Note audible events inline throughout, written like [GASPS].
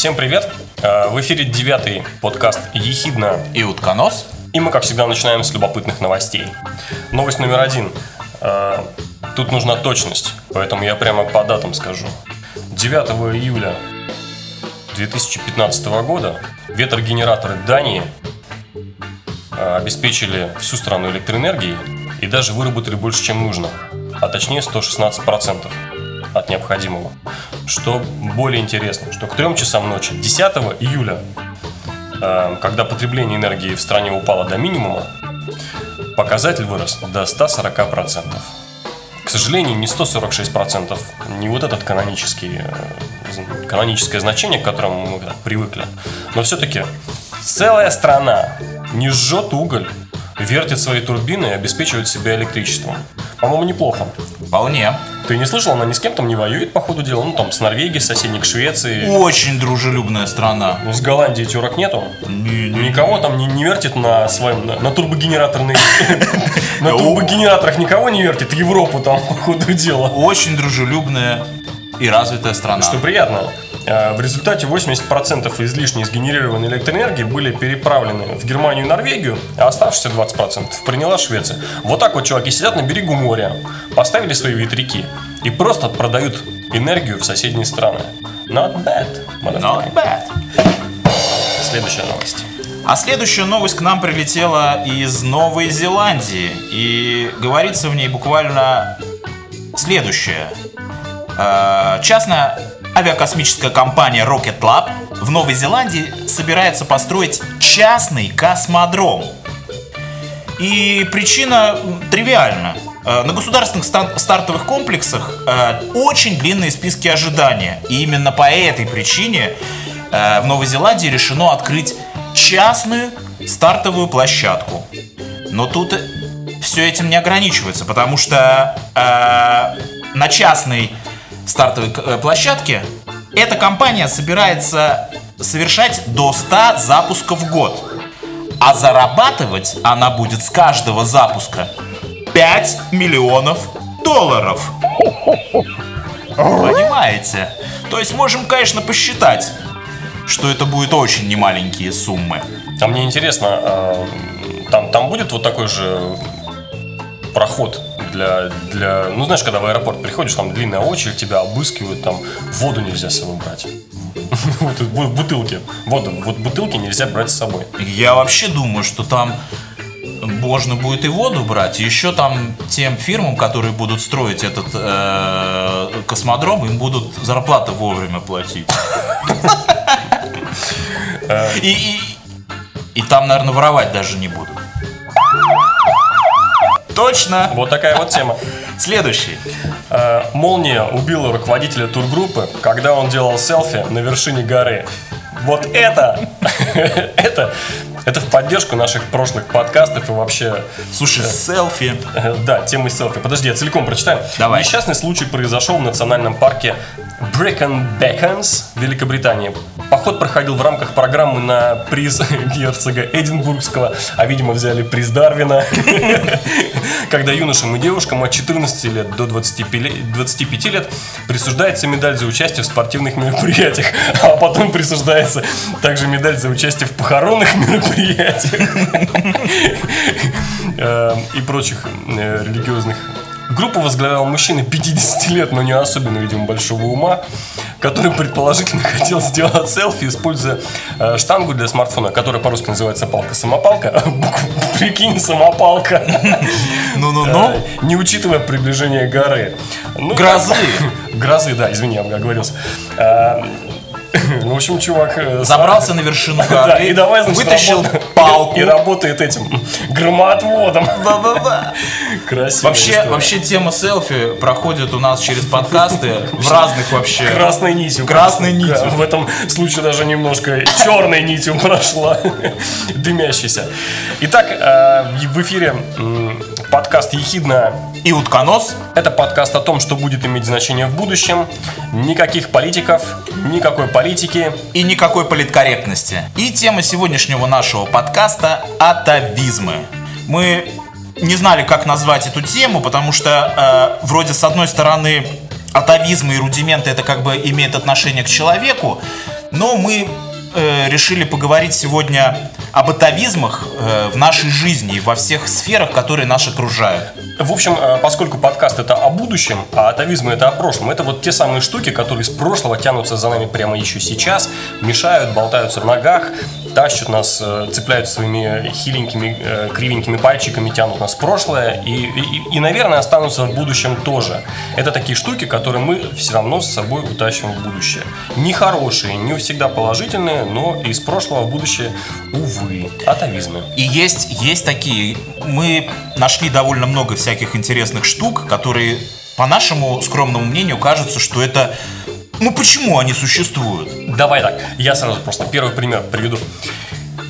Всем привет! Э, В эфире девятый подкаст «Ехидна». И утконос. И мы, как всегда, начинаем с любопытных новостей. Новость номер один. Тут нужна точность, поэтому я прямо по датам скажу. 9 июля 2015 года ветрогенераторы Дании э, обеспечили всю страну электроэнергией и даже выработали больше, чем нужно, а точнее 116% от необходимого. Что более интересно, что к 3 часам ночи 10 июля, э, когда потребление энергии в стране упало до минимума, показатель вырос до 140%. К сожалению, не 146%, не вот этот канонический, э, каноническое значение, к которому мы привыкли, но все-таки целая страна не жжет уголь, вертит свои турбины и обеспечивает себя электричеством. По-моему, неплохо. Вполне. Ты не слышал, она ни с кем там не воюет, по ходу дела? Ну, там, с Норвегией, соседник Швеции. Очень дружелюбная страна. Ну, с Голландией терок нету. Никого там не, не вертит на своем, на, на турбогенераторной... [LAUGHS] На турбогенераторах никого не вертит, Европу там, [LAUGHS] по ходу дела. Очень дружелюбная и развитая страна. Что приятно. Э, В результате 80% излишне сгенерированной электроэнергии были переправлены в Германию и Норвегию, а оставшиеся 20% приняла Швеция. Вот так вот чуваки сидят на берегу моря, поставили свои ветряки и просто продают энергию в соседние страны. Not bad. Not bad. Следующая новость. А следующая новость к нам прилетела из Новой Зеландии. И говорится в ней буквально следующее. Э, Частная авиакосмическая компания Rocket Lab в Новой Зеландии собирается построить частный космодром. И причина тривиальна. Э, На государственных стартовых комплексах э, очень длинные списки ожидания. И именно по этой причине э, в Новой Зеландии решено открыть частную стартовую площадку. Но тут все этим не ограничивается, потому что э, на частной стартовой э, площадке эта компания собирается совершать до 100 запусков в год. А зарабатывать она будет с каждого запуска 5 миллионов долларов. Понимаете? То есть можем, конечно, посчитать, что это будет очень немаленькие суммы. А мне интересно, а, там, там будет вот такой же проход для, для... Ну, знаешь, когда в аэропорт приходишь, там длинная очередь, тебя обыскивают, там воду нельзя с собой брать. [LAUGHS] Вот бу- бутылки. Воду, вот бутылки нельзя брать с собой. Я вообще думаю, что там можно будет и воду брать, еще там тем фирмам, которые будут строить этот э, космодром, им будут зарплаты вовремя платить. [LAUGHS] И, и, и там, наверное, воровать даже не будут. Точно! Вот такая вот тема. Следующий. Э, Молния убила руководителя тургруппы, когда он делал селфи на вершине горы. Вот это, [LAUGHS] это, это в поддержку наших прошлых подкастов и вообще Слушай, селфи. Э, Да, темы селфи. Подожди, я целиком прочитаю. Давай. Несчастный случай произошел в национальном парке Brecon Beacons, Великобритании. Поход проходил в рамках программы на приз [LAUGHS] герцога Эдинбургского, а видимо взяли приз Дарвина, [LAUGHS] когда юношам и девушкам от 14 лет до 25 лет, 25 лет присуждается медаль за участие в спортивных мероприятиях, [LAUGHS] а потом присуждается также медаль за участие в похоронных мероприятиях э, и прочих э, религиозных. Группу возглавлял мужчина 50 лет, но не особенно, видимо, большого ума, который предположительно хотел сделать селфи, используя э, штангу для смартфона, которая по-русски называется палка-самопалка. [LAUGHS] Прикинь, самопалка. Ну-ну-ну. Э, Не учитывая приближение горы. Ну, Грозы. Грозы, да, извини, я оговорился. [LAUGHS] В общем, чувак... э, Забрался на вершину [LAUGHS] горы, и давай, вытащил палку. И работает этим [LAUGHS] громоотводом. Да-да-да. Красиво. Вообще, вообще тема селфи проходит у нас через подкасты в разных вообще. Красной нитью. Красной нитью. В этом случае даже немножко черной нитью прошла. Дымящейся. Итак, э, в эфире подкаст «Ехидна». И утконос. Это подкаст о том, что будет иметь значение в будущем. Никаких политиков, никакой политики. И никакой политкорректности. И тема сегодняшнего нашего подкаста – атовизмы. Мы не знали, как назвать эту тему, потому что э, вроде с одной стороны атовизмы и рудименты это как бы имеет отношение к человеку, но мы э, решили поговорить сегодня об атовизмах э, в нашей жизни и во всех сферах, которые нас окружают. В общем, э, поскольку подкаст это о будущем, а атовизмы это о прошлом, это вот те самые штуки, которые из прошлого тянутся за нами прямо еще сейчас, мешают, болтаются в ногах, тащат нас, э, цепляют своими хиленькими, кривенькими пальчиками, тянут нас в прошлое и, и, и, наверное, останутся в будущем тоже. Это такие штуки, которые мы все равно с собой утащим в будущее. Не хорошие, не всегда положительные, но из прошлого в будущее, увы, атовизмы. И есть, есть такие, мы нашли довольно много всяких интересных штук, которые, по нашему скромному мнению, кажутся, что это ну почему они существуют? Давай так, я сразу просто первый пример приведу.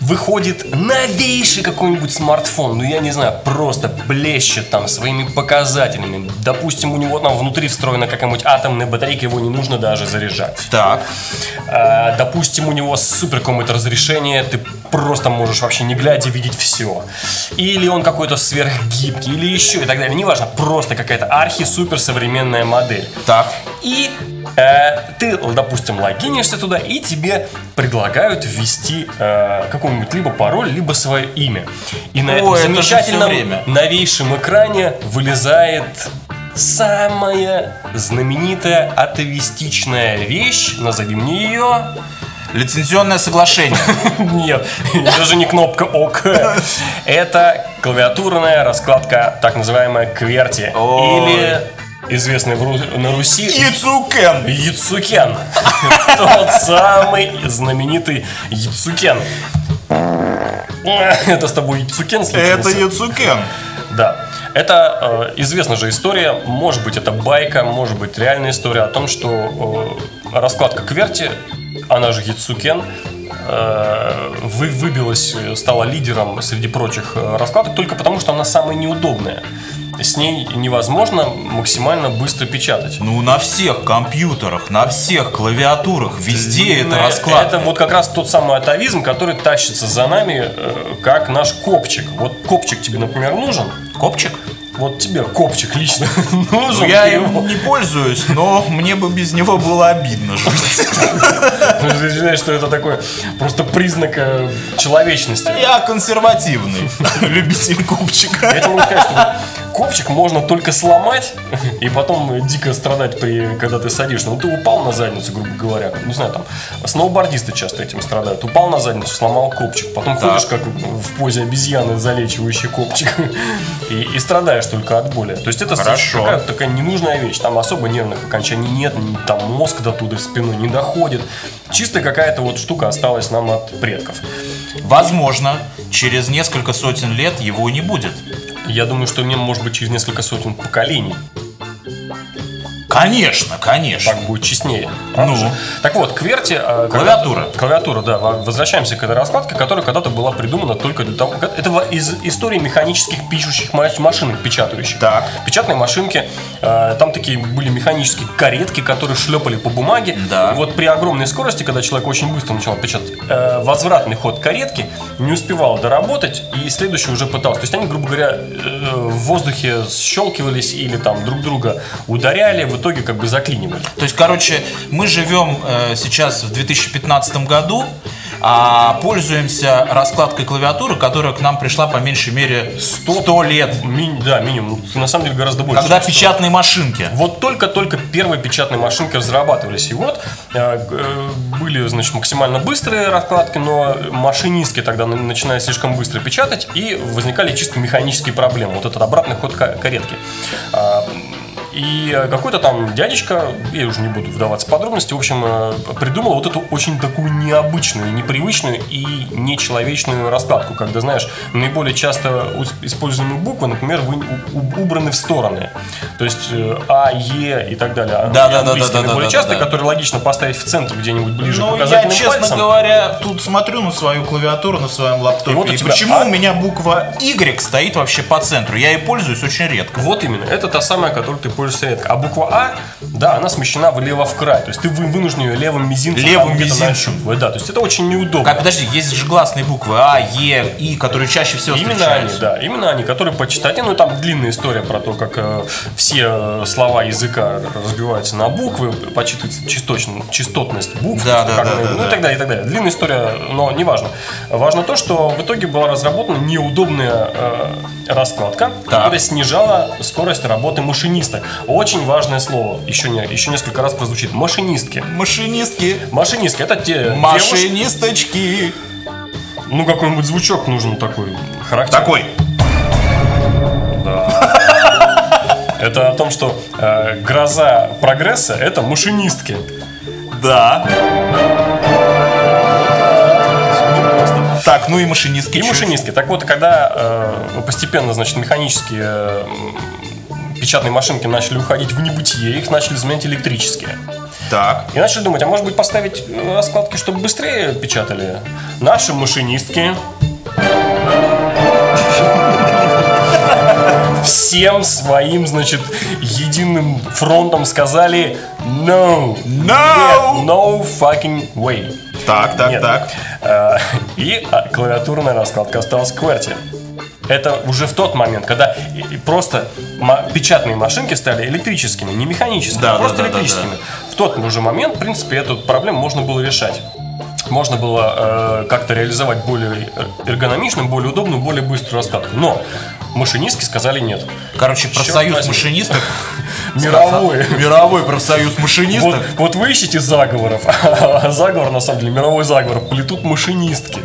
Выходит новейший какой-нибудь смартфон, ну я не знаю, просто блещет там своими показателями. Допустим, у него там внутри встроена какая-нибудь атомная батарейка, его не нужно даже заряжать. Так. А, допустим, у него супер какое-то разрешение, ты просто можешь вообще не глядя видеть все. Или он какой-то сверхгибкий, или еще и так далее. Неважно, просто какая-то архи-супер современная модель. Так. И э, ты, допустим, логинишься туда, и тебе предлагают ввести э, какой-нибудь либо пароль, либо свое имя. И на Ой, этом это замечательном время. новейшем экране вылезает самая знаменитая атовистичная вещь, назовем мне ее. Лицензионное соглашение. [LAUGHS] Нет, даже не кнопка ОК. [LAUGHS] Это клавиатурная раскладка, так называемая QWERTY. Или известный на Руси Ицукен. Яцукен. [LAUGHS] Тот самый знаменитый Яцукен. [LAUGHS] Это с тобой Яцукен Это случился? Яцукен. Да. Это э, известна же история, может быть это байка, может быть реальная история о том, что э, раскладка Кверти, она же Яцукен, э, вы, выбилась, э, стала лидером среди прочих э, раскладок только потому, что она самая неудобная. С ней невозможно максимально быстро печатать. Ну, на всех компьютерах, на всех клавиатурах, везде это раскладка. Это вот как раз тот самый атовизм, который тащится за нами, э, как наш копчик. Вот копчик тебе, например, нужен. Копчик? Вот тебе копчик лично [LAUGHS] нужен. Ну, я ты им его- не пользуюсь, но мне бы без него было обидно жить. [LAUGHS] Ты считаешь, что это такой просто признак э, человечности. Я консервативный [LAUGHS] любитель копчика. Я тебе могу сказать, что копчик можно только сломать и потом дико страдать, при, когда ты садишься. Ну, ты упал на задницу, грубо говоря. Не знаю, там, сноубордисты часто этим страдают. Упал на задницу, сломал копчик. Потом Так. ходишь, как в позе обезьяны, залечивающий копчик. И, и страдаешь только от боли. То есть это Хорошо. какая такая ненужная вещь. Там особо нервных окончаний нет, там мозг до туда спиной не доходит. Чисто какая-то вот штука осталась нам от предков. Возможно, через несколько сотен лет его не будет. Я думаю, что мне, может быть, через несколько сотен поколений Конечно, конечно. Так будет честнее. Ну. Же? Так вот, кверти... э, Клавиатура. Клавиатура, да. Во- Возвращаемся к этой раскладке, которая когда-то была придумана только для того... Это из истории механических пишущих ма- машинок печатающих. Так. Печатные машинки, э, там такие были механические каретки, которые шлепали по бумаге. Да. И вот при огромной скорости, когда человек очень быстро начинал печатать, э, возвратный ход каретки не успевал доработать, и следующий уже пытался. То есть они, грубо говоря, э, в воздухе щелкивались или там друг друга ударяли, в итоге как бы заклинивали. То есть, короче, мы живем э, сейчас в 2015 году, а пользуемся раскладкой клавиатуры, которая к нам пришла по меньшей мере 100, лет. Ми- да, минимум. На самом деле гораздо больше. Когда печатные машинки. Вот только-только первые печатные машинки разрабатывались. И вот э, э, были, значит, максимально быстрые раскладки, но машинистки тогда на- начинали слишком быстро печатать, и возникали чисто механические проблемы. Вот этот обратный ход ка- каретки. А, И э, какой-то там дядечка, я уже не буду вдаваться в подробности, в общем, э, придумал вот эту очень такую необычную, непривычную и нечеловечную раскладку, когда, знаешь, наиболее часто используемые буквы, например, вы- убраны в стороны. То есть э, А, Е и так далее. Да, да, да, Английские да, да, наиболее да, частые, да. которые логично поставить в центр где-нибудь ближе к Ну, я, указательным честно пальцам. говоря, тут смотрю на свою клавиатуру на своем лаптопе. И вот у и тебя почему А. у меня буква Y стоит вообще по центру? Я ей пользуюсь очень редко. Вот именно, это та самая, которой ты пользуешься редко. А буква А, да, она смещена влево в край. То есть ты вы- вынужден ее левым мизинцем Левым мизинцем. нащупывать. Да, то есть это очень неудобно. Как, подожди, есть же гласные буквы А, Е, И, которые чаще всего Именно они, встречаются. да, именно они, которые по частоте, ну там длинная история про то, как э, все э, слова языка разбиваются на буквы, подсчитывается часточно- частотность букв, Да, да, да, они- да, ну да. и так далее, и так далее. Длинная история, но не важно. Важно то, что в итоге была разработана неудобная э, раскладка, которая снижала скорость работы машиниста. Очень важное слово, еще, не, еще несколько раз прозвучит. Машинистки. Машинистки. Машинистки, это те девушки- Машинисточки. ну какой-нибудь звучок нужен такой характерный. Такой. [LAUGHS] Это о том, что э, гроза прогресса это машинистки. Да. Так, ну и машинистки. И чё? машинистки. Так вот, когда э, постепенно, значит, механические э, печатные машинки начали уходить в небытие, их начали заменять электрические. Так. И начали думать, а может быть поставить э, раскладки, чтобы быстрее печатали? Наши машинистки всем своим, значит, единым фронтом сказали no, No! Нет, no fucking way. Так, так, Нет. так. Э, И клавиатурная раскладка осталась в QWERTY. Это уже в тот момент, когда просто печатные машинки стали электрическими, не механическими, Да, а просто да, да, да, электрическими. В тот уже момент, в принципе, эту проблему можно было решать. Можно было э, как-то реализовать более эргономичным, более удобную, более быструю раскладку. Но машинистки сказали нет. Короче, профсоюз машинисток. [LAUGHS] Мировой. Мировой профсоюз Вот, машинисток. вот вы ищете заговоров, а заговор, на самом деле, мировой заговор, плетут машинистки.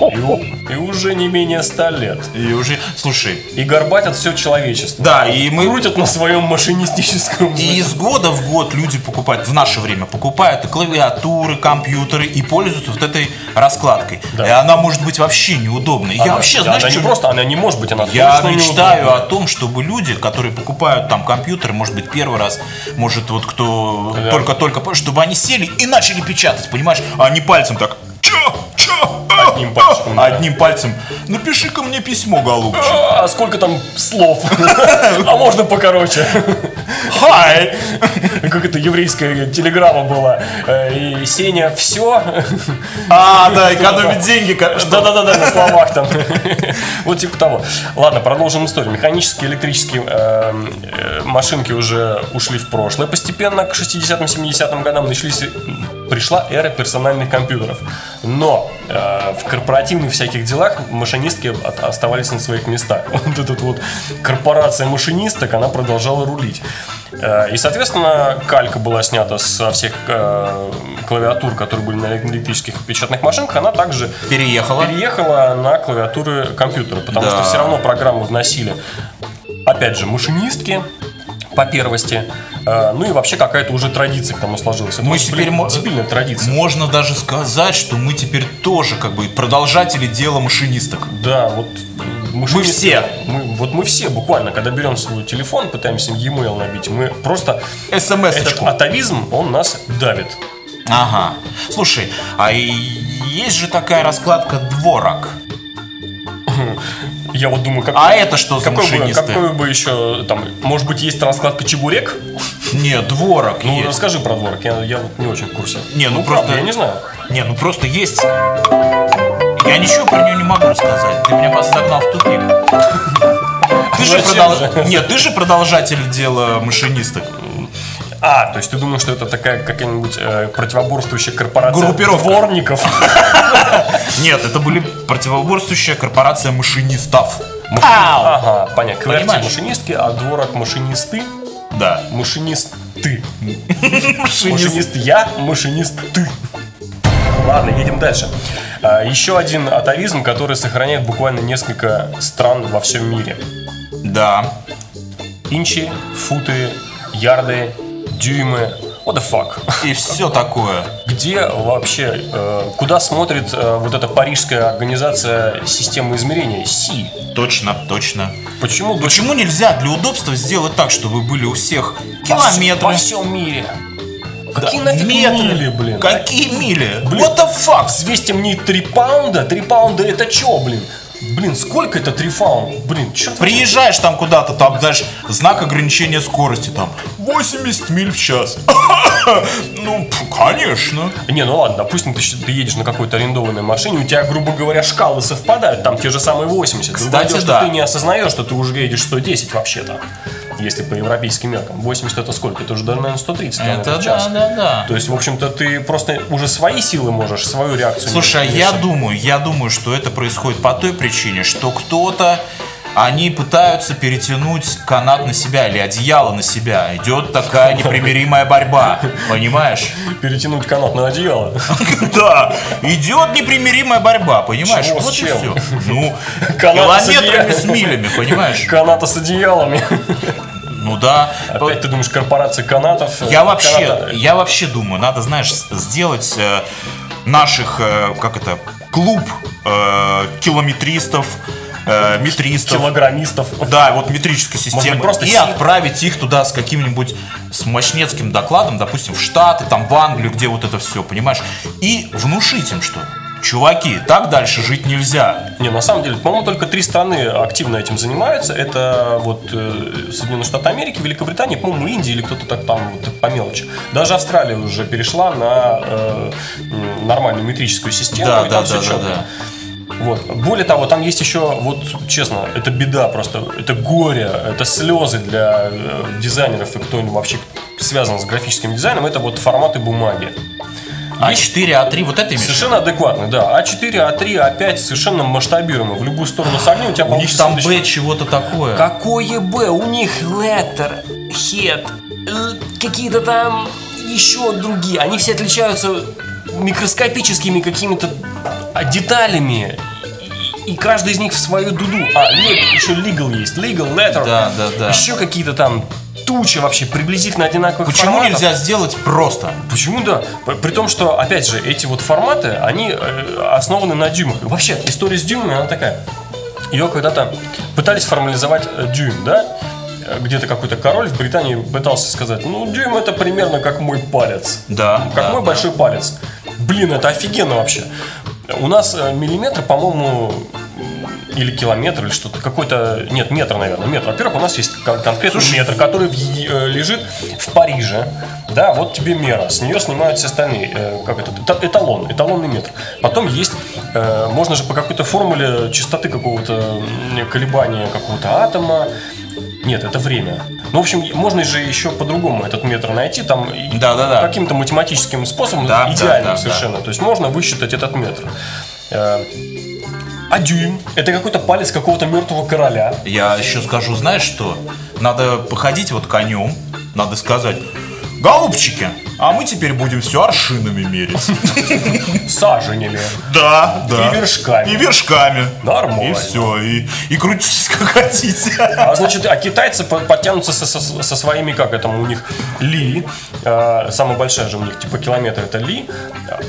И, и уже не менее ста лет. И уже, слушай, И горбатят все человечество. да, и мы Крутят на своем машинистическом... И из года в год люди покупают, в наше время покупают и клавиатуры, компьютеры и пользуются вот этой раскладкой. Да. И она может быть вообще неудобной. Я Она- вообще, да, знаешь, она не чё- просто, она не может быть, она Я мечтаю неудобная. о том, чтобы люди, которые покупают там компьютер, может быть, первый раз, может, вот кто Да. только-только, по- чтобы они сели и начали печатать, понимаешь? А они пальцем так, чё, чё, Одним пальчиком, да. Одним пальцем. Напиши-ка мне письмо, голубчик. А сколько там слов? А можно покороче? Хай! Как это еврейская телеграмма была. Э, И Сеня, все. А, да, экономить деньги. Да-да-да, на словах там. Вот типа того. Ладно, продолжим историю. Механические, электрические э, э, машинки уже ушли в прошлое. Постепенно к 60-м, 70-м годам начались, пришла эра персональных компьютеров. Но э, в корпоративных всяких делах машинистки от- оставались на своих местах. [LAUGHS] Вот эта вот корпорация машинисток, она продолжала рулить. Э, И, соответственно, калька была снята со всех э, клавиатур, которые были на электрических печатных машинках, она также Переехала. переехала на клавиатуры компьютера, потому Да. что все равно программу вносили, опять же, машинистки по первости, э, ну и вообще какая-то уже традиция к тому сложилась. Это Мы вот, теперь блин, дебильная традиция. Можно даже сказать, что мы теперь тоже как бы продолжатели дела машинисток. Да, вот э, машинисты- Мы все. Мы, вот мы все буквально, когда берем свой телефон, пытаемся e-mail набить, мы просто этот СМС-очку. атовизм, он нас давит. Ага. Слушай, а есть же такая раскладка дворок. [LAUGHS] Я вот думаю, как, А это что за какой, бы, какой бы еще, там, может быть, есть раскладка чебурек? Нет, дворок Ну, есть. расскажи про дворик, я, я вот не очень в курсе. Не, ну правда, просто- я не знаю. Не, ну просто есть. Я ничего про нее не могу рассказать. Ты меня просто загнал в тупик. Ты же, продол-? Нет, ты же продолжатель дела машинисток. А, то есть ты думаешь, что это такая какая-нибудь э, противоборствующая корпорация Группировка. дворников? [LAUGHS] Нет, это были противоборствующая корпорация машинистов. Ага, понятно. Понимаешь? машинистки, а дворок машинисты, Да. Машинист. [LAUGHS] Машинист я, машинист ты. Ладно, едем дальше. А, Еще один атовизм, который сохраняет буквально несколько стран во всем мире. Да. инчи, футы, ярды, дюймы. What the fuck? И все такое. Где вообще, э, куда смотрит э, вот эта парижская организация системы измерения СИ? Точно, точно. Почему? Почему нельзя для удобства сделать так, чтобы были у всех километры? Во всем мире. Какие Да, нафиг метры. мили, блин? Какие мили? Блин. What the fuck? Взвесьте мне 3 паунда. 3 паунда это чё, блин? Блин, сколько это 3 паунда? Блин, чё Приезжаешь там куда-то, там дальше знак ограничения скорости, там 80 миль в час. [LAUGHS] Ну, конечно. Не, ну ладно, допустим, ты, едешь на какой-то арендованной машине, у тебя, грубо говоря, шкалы совпадают, там те же самые 80. Другое Кстати, дело, что да. ты не осознаешь, что ты уже едешь 110 вообще-то, если по европейским меркам. 80 это сколько? Это уже наверное, 130 км Это в час. да, да, да. То есть, в общем-то, ты просто уже свои силы можешь, свою реакцию. Слушай, а я думаю, я думаю, что это происходит по той причине, что кто-то они пытаются перетянуть канат на себя или одеяло на себя. Идет такая непримиримая борьба. Понимаешь? Перетянуть канат на одеяло. [LAUGHS] Да, идет непримиримая борьба, понимаешь? Чего, вот и все. Ну, километрами с милями, понимаешь? Каната с одеялами. Ну да. Опять ты думаешь, корпорация канатов? э, Я вообще, каната- я вообще думаю, надо, знаешь, сделать э, наших, э, как это, клуб э, километристов, э, метристов. Килограммистов. Да, вот метрической системы. быть, просто и си- отправить их туда с каким-нибудь с мощнецким докладом, допустим, в Штаты, там, в Англию, где вот это все, понимаешь? И внушить им, что, чуваки, так дальше жить нельзя. Не, на самом деле, по-моему, только три страны активно этим занимаются. Это вот э, Соединенные Штаты Америки, Великобритания, по-моему, Индия или кто-то так там вот, по мелочи. Даже Австралия уже перешла на э, нормальную метрическую систему. Да, и да, там да, всё да, да. Вот. Более того, там есть еще, вот честно, это беда просто, это горе, это слезы для э, дизайнеров и кто вообще связан с графическим дизайном, это вот форматы бумаги. А4, А3, вот это имеешь? Совершенно адекватно, да. А4, А3, А5 совершенно масштабируемо. В любую сторону согни, у тебя У них там Б чего-то такое. Какое Б? У них letter, head, э, какие-то там еще другие. Они все отличаются микроскопическими какими-то деталями. И, каждый из них в свою дуду. А, нет, еще legal есть. Legal, letter. Да, да, да. Еще какие-то там тучи вообще приблизительно одинаковых Почему форматов. нельзя сделать просто? Почему да? При том, что, опять же, эти вот форматы, они э, основаны на дюймах. Вообще, история с дюймами, она такая. Ее когда-то пытались формализовать э, дюйм, да? Э, Где-то какой-то король в Британии пытался сказать, ну, дюйм это примерно как мой палец. Да, Как да, мой да. большой палец. Блин, это офигенно вообще. У нас миллиметр, по-моему, или километр, или что-то, какой-то, нет, метр, наверное, метр. Во-первых, у нас есть кон- конкретный метр, который в э, лежит в Париже, да, вот тебе мера, с нее снимают все остальные, э, как это, эта- эталон, эталонный метр. Потом есть, э, можно же по какой-то формуле частоты какого-то колебания какого-то атома, нет, это время. Ну, в общем, можно же еще по-другому этот метр найти, там и Да-да-да. каким-то математическим способом, Да, да, идеальным да, совершенно. То есть можно высчитать этот метр. А дюйм – это какой-то палец какого-то мертвого короля. Я еще скажу, знаешь что? Надо походить вот конем, надо сказать, голубчики, а мы теперь будем все аршинами мерить. [LAUGHS] Саженями. Да, да. И вершками. И вершками. Нормально. И все, и, и крутитесь [LAUGHS] как хотите. А значит, а китайцы по- подтянутся со, со- со своими, как это, у них ли, э, самая большая же у них, типа километр это ли,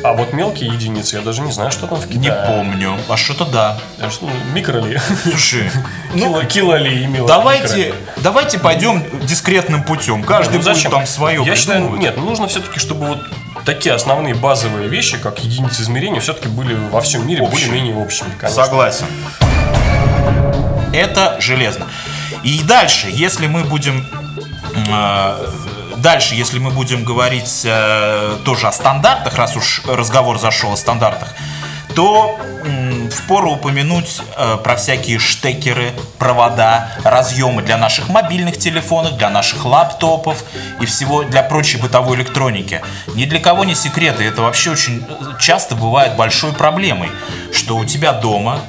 а вот мелкие единицы, я даже не знаю, что там в Не Китае. помню. А что-то да. А что, микроли? Слушай, [LAUGHS] Кило, килоли и мило- давайте, давайте пойдем дискретным путем. Каждый Ну, будет там свое Я считаю, нет, ну, нужно все-таки, чтобы вот такие основные базовые вещи, как единицы измерения, все-таки были во всем мире Общие. более-менее общими. конечно. Согласен. Это железно. И дальше, если мы будем э, дальше, если мы будем говорить э, тоже о стандартах, раз уж разговор зашел о стандартах, то впору упомянуть э, про всякие штекеры, провода, разъемы для наших мобильных телефонов, для наших лаптопов и всего для прочей бытовой электроники. Ни для кого не секрет, и это вообще очень э, часто бывает большой проблемой, что у тебя дома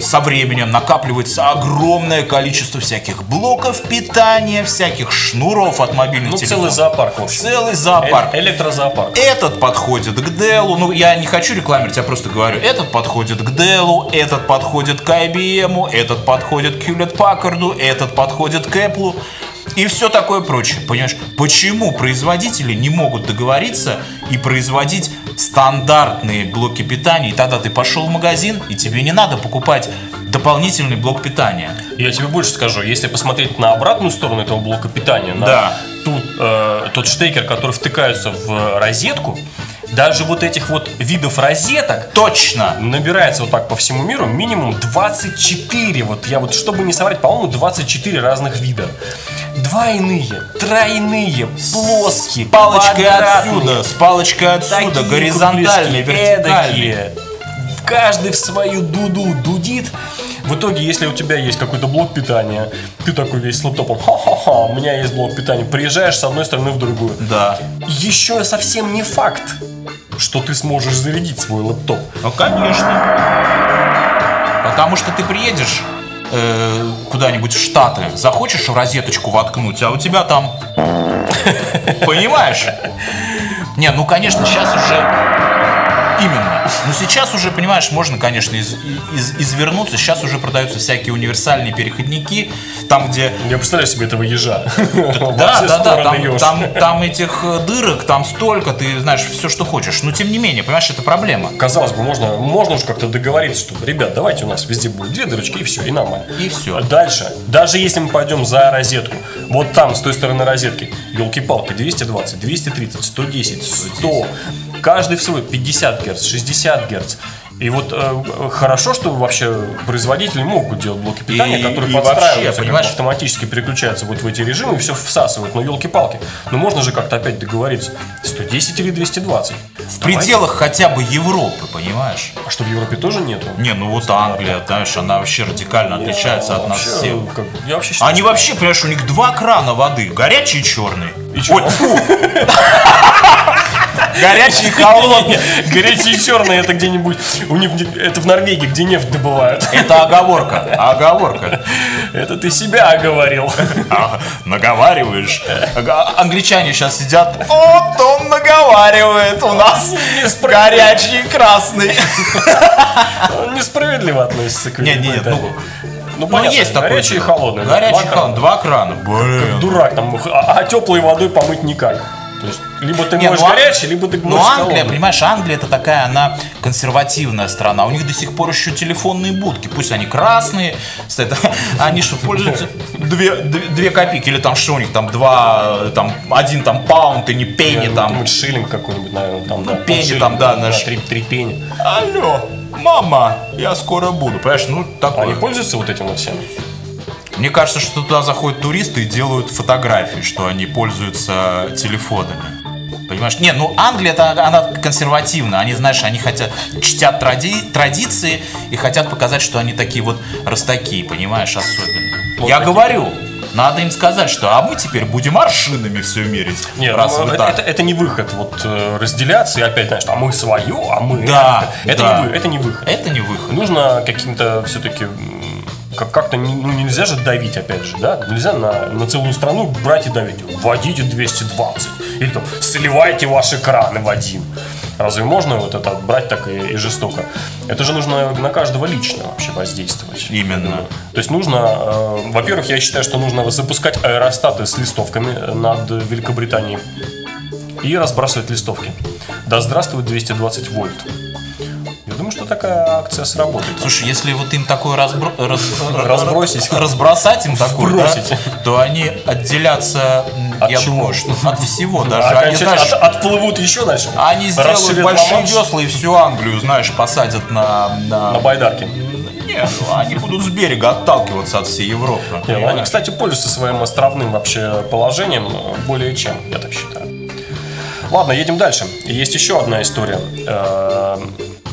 со временем накапливается огромное количество всяких блоков питания, всяких шнуров от мобильных Ну, телефонов. целый зоопарк. Целый зоопарк. Э- Электрозоопарк. Этот подходит к Dell, ну я не хочу рекламировать, я просто говорю, этот подходит к Dell, этот подходит к IBM, этот подходит к Hewlett Packard, этот подходит к Apple и все такое прочее. Понимаешь, почему производители не могут договориться и производить стандартные блоки питания, и тогда ты пошел в магазин, и тебе не надо покупать дополнительный блок питания. Я тебе больше скажу, если посмотреть на обратную сторону этого блока питания, на Да. ту- э, тот штекер, который втыкается в розетку, даже вот этих вот видов розеток Точно! набирается вот так по всему миру минимум 24. Вот я вот, чтобы не соврать, по-моему, 24 разных вида. Двойные, тройные, плоские, С палочкой отсюда, с палочкой отсюда, такие горизонтальные, вертикальные. эдакие. Каждый в свою дуду дудит. В итоге, если у тебя есть какой-то блок питания, ты такой весь с лэптопом, ха-ха-ха, у меня есть блок питания, приезжаешь с одной стороны в другую. Да. Еще совсем не факт, что ты сможешь зарядить свой лэптоп. Ну, конечно. Потому что ты приедешь э, куда-нибудь в Штаты, захочешь в розеточку воткнуть, а у тебя там... [LAUGHS] Понимаешь? Не, ну, конечно, сейчас уже... Именно. Ну, сейчас уже, понимаешь, можно, конечно, из- из- извернуться. Сейчас уже продаются всякие универсальные переходники, там, где Я представляю себе этого ежа. Да, [LAUGHS] все да, да, там, там, там этих э, дырок, там столько, ты знаешь все, что хочешь. Но тем не менее, понимаешь, это проблема. Казалось бы, можно, можно уж как-то договориться, что, ребят, давайте у нас везде будет две дырочки, и все, и нормально. И всё. А Дальше, даже если мы пойдем за розетку, вот там, с той стороны розетки, елки-палки, 220, 230, 110, 100, каждый в свой, 50 Гц, 60 Гц. И вот э, хорошо, что вообще производители могут делать блоки питания, И- которые и подстраиваются, вообще, как автоматически переключаются вот в эти режимы и все всасывают. Но елки-палки, ну можно же как-то опять договориться. 110 или 220? В пределах хотя бы Европы, понимаешь? А что в Европе тоже нету? Не, ну вот Англия, знаешь, она вообще радикально отличается от нас всех. как я вообще считаю, Они вообще, понимаешь, у них два крана воды, горячий и черный. И? Ой, фу. [LAUGHS] Горячий холодный. Горячие и черные это где-нибудь у них это в Норвегии, где нефть добывают. Это оговорка, оговорка. Это ты себя оговорил. А, наговариваешь. Англичане сейчас сидят. Вот он наговаривает. У нас горячий и красный. Он несправедливо относится к Не, не, не, ну, Ну, Ну, понятно, есть такое. горячий и холодный. Горячий два и крана. холодный. Два крана. Блин. Дурак там, а, а теплой водой помыть никак. То есть, либо ты Не, моешь ну, а- горячий, либо ты Ну, моешь Англия, холодный. понимаешь, Англия это такая, она консервативная страна. У них до сих пор еще телефонные будки. Пусть они красные, стоят, [LAUGHS] они что, пользуются две, две, копейки, или там что у них там два, там один там паунд и не пенни там. думаю, шиллинг какой-нибудь, наверное, там, да. пенни там, да, наш- Три, три пенни. Алло, мама, я скоро буду. Понимаешь, ну такое. Они пользуются вот этим вот всем? Мне кажется, что туда заходят туристы и делают фотографии, что они пользуются телефонами. Понимаешь? Не, ну Англия, это, она консервативна. Они, знаешь, они хотят, чтят тради- традиции и хотят показать, что они такие вот растаки, понимаешь, особенно. Вот Я такие. говорю, надо им сказать, что а мы теперь будем аршинами все мерить. Нет, раз ну, вы это, так. это, это не выход. Вот э, разделяться и опять, знаешь, а мы свое, а мы. Да, это, это да. не это не выход. Это не выход. Нужно каким-то все-таки как- как-то ну, нельзя же давить, опять же, да? Нельзя на, на целую страну брать и давить. Вводите 220. Или там сливайте ваши краны в один. Разве можно вот это брать так и, и жестоко? Это же нужно на каждого лично вообще воздействовать. Именно. То есть нужно, э, во-первых, я считаю, что нужно запускать аэростаты с листовками над Великобританией и разбрасывать листовки. Да здравствует 220 вольт. Я думаю, что такая акция сработает. Слушай, если вот им такое разбро- [LAUGHS] раз- Разбросить. разбросать им такое, да, то они отделятся, От я чего? думаю, что от всего даже. А Они, знаешь, от- отплывут еще дальше. они сделают Расширят большие Ла-Манш весла и всю Англию, знаешь, посадят на... на... на байдарке. Нет, ну, они будут с берега отталкиваться от всей Европы. Не, ну они, кстати, пользуются своим островным вообще положением э, более чем, я так считаю. Ладно, едем дальше. Есть еще одна история.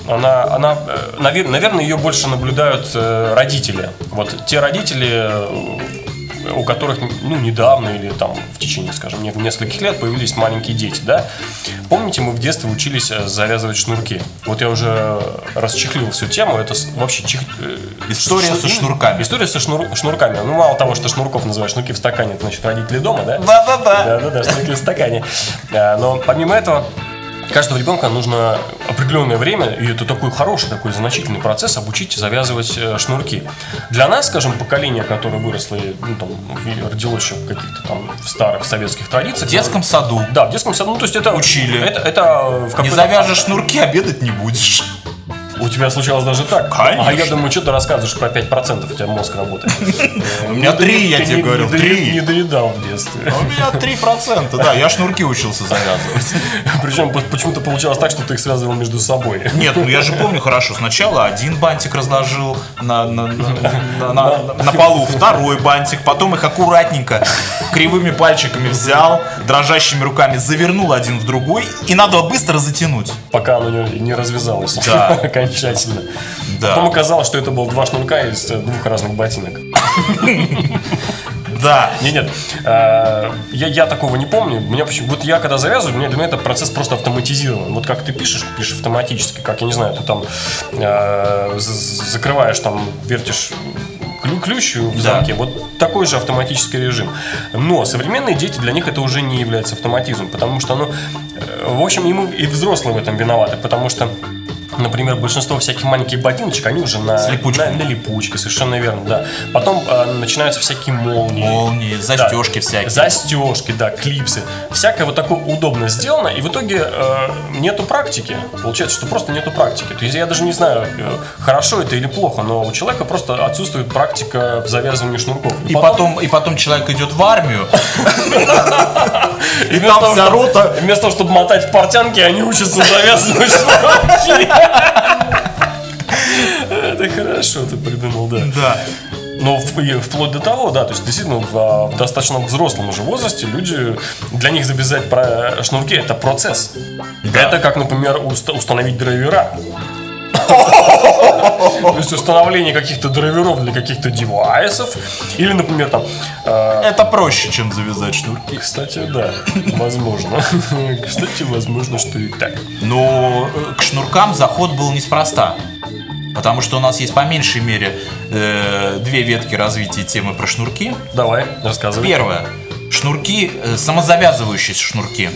Она, она, э, навер- наверное, ее больше наблюдают э, родители. Вот те родители, э, у которых ну, недавно или там в течение, скажем, не- нескольких лет появились маленькие дети, да? Помните, мы в детстве учились завязывать шнурки? Вот я уже расчехлил всю тему, это вообще э, История ш- со шнурками. История со шнур- шнурками. Ну, мало того, что шнурков называют шнурки в стакане, это значит родители дома, да? Да-да-да. Да, да, да, шнурки в стакане. Но помимо этого, каждого ребенка нужно определенное время, и это такой хороший, такой значительный процесс, обучить завязывать э, шнурки. Для нас, скажем, поколение, которое выросло ну, там, родилось еще в каких-то там старых советских традициях. В детском саду. Да, в детском саду. Ну, то есть это Учили. Это, это в Не завяжешь шнурки, обедать не будешь. У тебя случалось даже так? Конечно. А я думаю, что ты рассказываешь про 5% у тебя мозг работает. [LAUGHS] У меня три, я Ты тебе говорю, не доед- три. Не доедал в детстве. У меня 3%, да, я шнурки учился завязывать. [LAUGHS] Причем по- почему-то получалось так, что ты их связывал между собой. Нет, ну я же помню хорошо, сначала один бантик разложил на, на, на, на- на полу, второй бантик, потом их аккуратненько кривыми пальчиками взял, дрожащими руками завернул один в другой, и надо было быстро затянуть. Пока оно не, не развязалось Да. [LAUGHS] окончательно. Да. Потом оказалось, что это было два шнурка из двух разных ботинок. Да. Нет, нет, э, я, я такого не помню. Меня почему, вот я когда завязываю, мне для меня этот процесс просто автоматизирован. Вот как ты пишешь, пишешь автоматически, как я не знаю, ты там э, з- закрываешь, там вертишь клю- ключ в Да. замке. Вот такой же автоматический режим. Но современные дети для них это уже не является автоматизмом, потому что, ну, э, в общем, ему и взрослые в этом виноваты, потому что Например, большинство всяких маленьких ботиночек, они уже на, липучками. на, на липучке, совершенно верно, да. Потом э, начинаются всякие молнии. Молнии, застежки Да. всякие. Застежки, да, клипсы. Всякое вот такое удобно сделано, и в итоге э, нету практики. Получается, что просто нету практики. То есть я даже не знаю, э, хорошо это или плохо, но у человека просто отсутствует практика в завязывании шнурков. И потом, и потом человек идет в армию, [LAUGHS] и там вся рота- Вместо того, чтобы мотать в они учатся завязывать шнурки. Это хорошо ты придумал, да. да. Но вплоть до того, да, то есть действительно в, а, в достаточно взрослом уже возрасте люди, для них завязать про шнурки это процесс. Это как, например, уст- установить драйвера. [LAUGHS] [LAUGHS] То есть установление каких-то драйверов для каких-то девайсов. Или, например, там... э, Это проще, чем завязать шнурки. Кстати, да, возможно. [LAUGHS] Кстати, возможно, что и так. Но э, к шнуркам заход был неспроста. Потому что у нас есть по меньшей мере э, две ветки развития темы про шнурки. Давай, рассказывай. Первое. Шнурки, э, самозавязывающиеся шнурки.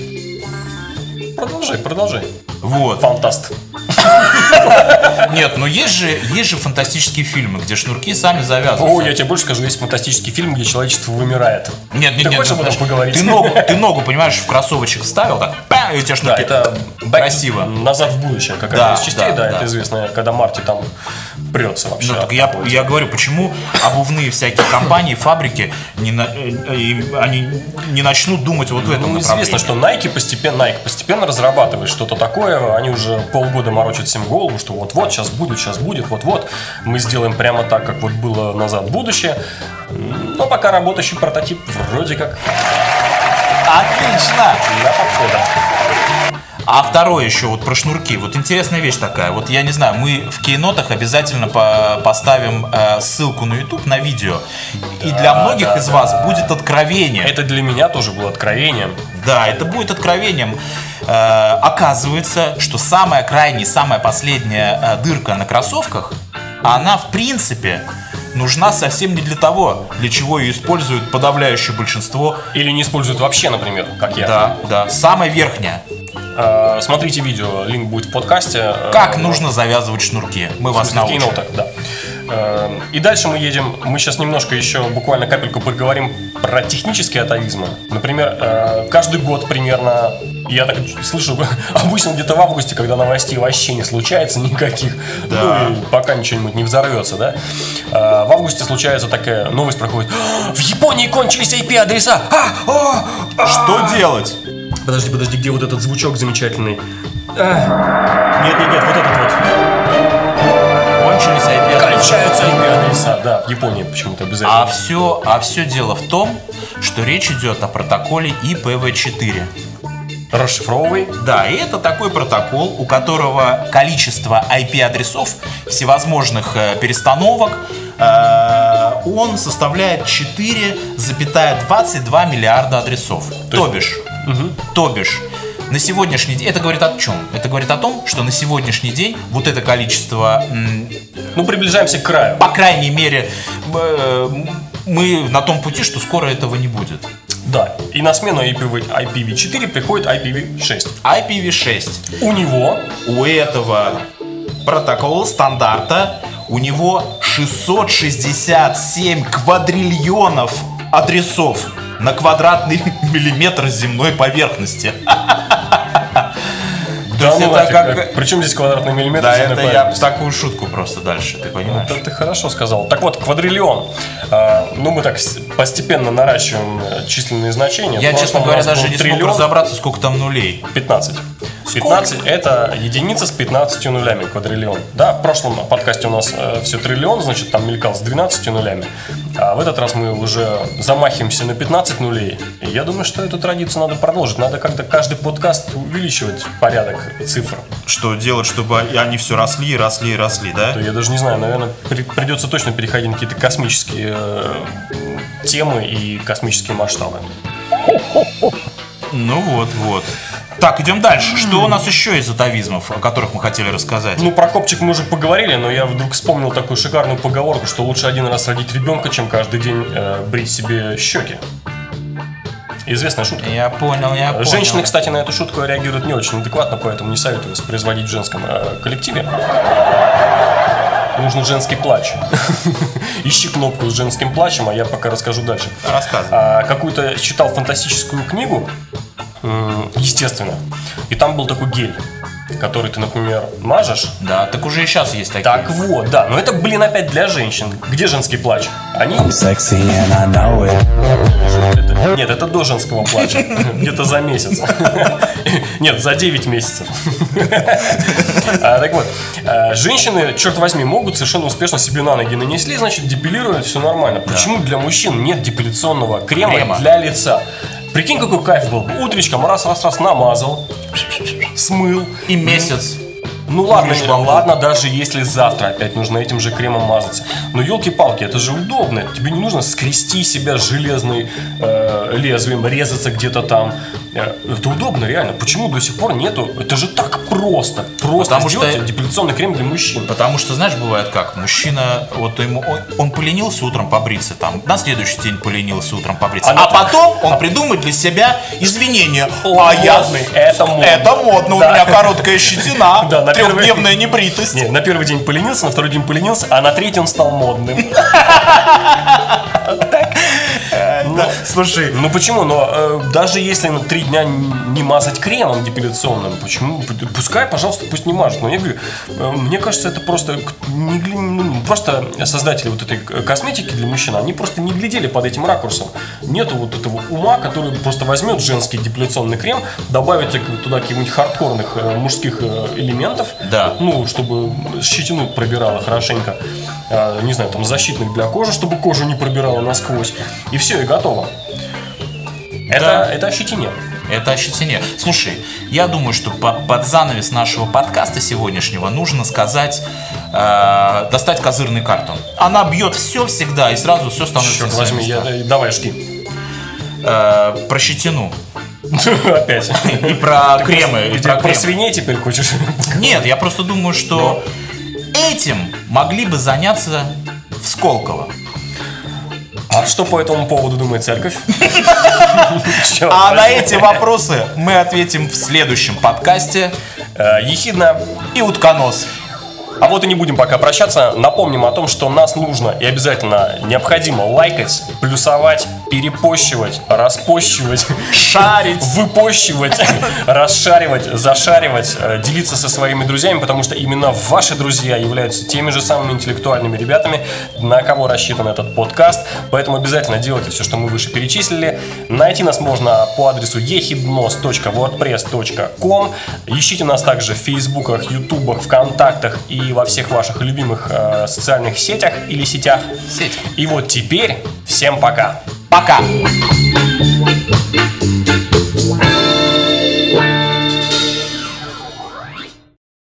Продолжай, продолжай. Вот. Фантаст. [LAUGHS] Нет, но есть же, есть же фантастические фильмы, где шнурки сами завязываются. О, я тебе больше скажу, есть фантастический фильм, где человечество вымирает. Нет, нет, Ты нет, хочешь об этом подожди. поговорить? Ты ногу, ты ногу, понимаешь, в кроссовочек вставил, так, пам, и у тебя Да, шнурки. это красиво. Назад в будущее, как Да, одна из частей, да, да, да. это известно, когда Марти там прется вообще. Ну, так я, я говорю, почему обувные всякие компании, фабрики, не на- э, э, они не начнут думать вот в этом Ну, направлении? известно, что Nike постепенно, Nike постепенно разрабатывает что-то такое. Они уже полгода морочат всем голову, что вот-вот, сейчас будет, сейчас будет, вот-вот. Мы сделаем прямо так, как вот было назад в будущее. Но пока работающий прототип вроде как Отлично! на подходах. А второе еще вот про шнурки. Вот интересная вещь такая. Вот я не знаю, мы в кейнотах обязательно по- поставим э, ссылку на YouTube на видео. И для многих да, из да. вас будет откровение. Это для меня тоже было откровением. Да, это будет откровением. Э, оказывается, что самая крайняя, самая последняя э, дырка на кроссовках, она в принципе нужна совсем не для того, для чего ее используют подавляющее большинство. Или не используют вообще, например, как я. Да, да. Самая верхняя. Э, Смотрите видео, линк будет в подкасте. Э, Как нужно завязывать шнурки? Мы вас научим. кейнотах, да. Э, И дальше мы едем, мы сейчас немножко еще буквально капельку поговорим про технические атовизмы. Например, каждый год примерно, я так слышу, [LAUGHS] обычно где-то в августе, когда новостей вообще не случается никаких, Да. ну и пока ничего не взорвется, да, в августе случается такая новость проходит, «А, [GASPS] в Японии кончились IP-адреса! А, о, Что делать? Подожди, подожди, где вот этот звучок замечательный? Нет, нет, нет, вот этот вот. Кончились IP -адреса. Кончаются IP-адреса. Да, в Японии почему-то обязательно. А все, а все дело в том, что речь идет о протоколе IPv4. Расшифровывай. Да, и это такой протокол, у которого количество IP-адресов всевозможных э, перестановок э, он составляет 4,22 миллиарда адресов. То, бишь, то бишь, на сегодняшний день, это говорит о чем? Это говорит о том, что на сегодняшний день вот это количество, м, Ну, приближаемся к краю. по крайней мере, э, мы на том пути, что скоро этого не будет. Да. И на смену IPv- IPv4 приходит IPv6. IPv6. У него У этого протокола стандарта у него 667 квадриллионов адресов на квадратный [LAUGHS] миллиметр земной поверхности. [LAUGHS] Да ну это нафиг, как- Причем здесь квадратный миллиметр? Да, это я такую шутку просто дальше, ты понимаешь? Это ты хорошо сказал. Так вот, квадриллион. А, ну, мы так постепенно наращиваем численные значения. Я, честно говоря, даже не смог разобраться, сколько там нулей. 15. 15 это единица с 15 нулями, квадриллион. Да, в прошлом подкасте у нас все триллион, значит, там мелькал с 12 нулями. А в этот раз мы уже замахиваемся на 15 нулей. И я думаю, что эту традицию надо продолжить. Надо как-то каждый подкаст увеличивать порядок цифр. Что делать, чтобы они все росли, росли, и росли, да? То Я даже не знаю, наверное, при- придется точно переходить на какие-то космические э, темы и космические масштабы. Ну вот, вот. Так, идем дальше. Что у нас еще из атовизмов, о которых мы хотели рассказать? Ну, про копчик мы уже поговорили, но я вдруг вспомнил такую шикарную поговорку, что лучше один раз родить ребенка, чем каждый день э, брить себе щеки. Известная шутка. Я понял, я понял. Женщины, кстати, на эту шутку реагируют не очень адекватно, поэтому не советую воспроизводить в женском э, коллективе. Нужен женский плач. [LAUGHS] Ищи кнопку с женским плачем, а я пока расскажу дальше. Рассказывай. А, какую-то читал фантастическую книгу, естественно, и там был такой гель, который ты, например, мажешь, Да, так уже и сейчас есть такие. так вот, да, но это, блин, опять для женщин. Где женский плач? Они... Sexy and I know it. это- Нет, это до женского плача. [LAUGHS] Где-то за месяц. [LAUGHS] Нет, за 9 месяцев. А, Так вот, э, женщины, черт возьми, могут совершенно успешно себе на ноги нанесли, значит, депилируют, все нормально. Почему для мужчин нет депиляционного Крема. для лица? Прикинь, какой кайф был бы. Утречком раз-раз-раз намазал, смыл, И месяц. Ну ладно, не- бамбук. ладно, даже если завтра опять нужно этим же кремом мазаться. Но елки-палки, это же удобно. Тебе не нужно скрести себя железной э, лезвием, резаться где-то там. Э, Это удобно, реально. Почему до сих пор нету? Это же так просто. Просто Потому что- сделать депиляционный крем для мужчин. Потому что, знаешь, бывает как, мужчина, вот ему, он, он поленился утром побриться, там, на следующий день поленился утром побриться, А а, потом он придумает для себя извинения. О, а я, модный, с- это модно. это модно, Да. у меня короткая щетина, [LAUGHS] Да, на первый- трехдневная небритость. Не, на первый день поленился, на второй день поленился, а на третий он стал модным. [LAUGHS] Слушай, Ну почему? Но э, даже если на три дня не мазать кремом депиляционным, почему? Пускай, пожалуйста, пусть не мажут. Но я говорю, э, мне кажется, это просто не ну, просто создатели вот этой косметики для мужчин, они просто не глядели под этим ракурсом. Нету вот этого ума, который просто возьмет женский депиляционный крем, добавит туда каких-нибудь хардкорных э, мужских э, элементов, Да. ну, чтобы щетину пробирала хорошенько, не знаю, там защитных для кожи, чтобы кожу не пробирала насквозь, и все, и готово. Это, Да. это ощетине. это ощущение. Слушай, я думаю, что по- под занавес нашего подкаста сегодняшнего нужно сказать, э, достать козырный картон. Она бьет все всегда, и сразу все становится Черт возьми, я, э, давай жги. Э, про щетину. [LAUGHS] Опять. И про кремы. про свиней теперь хочешь? Нет, я просто думаю, что этим могли бы заняться в Сколково. А что по этому поводу думает церковь? [LAUGHS] А на эти вопросы мы ответим в следующем подкасте. Э, Ехидна. И утконос. А вот и не будем пока прощаться. Напомним о том, что нас нужно и обязательно необходимо лайкать, плюсовать, перепощивать, распощивать, Шарить. выпощивать, [LAUGHS] расшаривать, зашаривать, э, делиться со своими друзьями, потому что именно ваши друзья являются теми же самыми интеллектуальными ребятами, на кого рассчитан этот подкаст. Поэтому обязательно делайте все, что мы выше перечислили. Найти нас можно по адресу ehidnos.wordpress.com. Ищите нас также в фейсбуках, ютубах, вконтактах и во всех ваших любимых э, социальных сетях или сетях. Сеть. И вот теперь всем пока. Пока. Sexy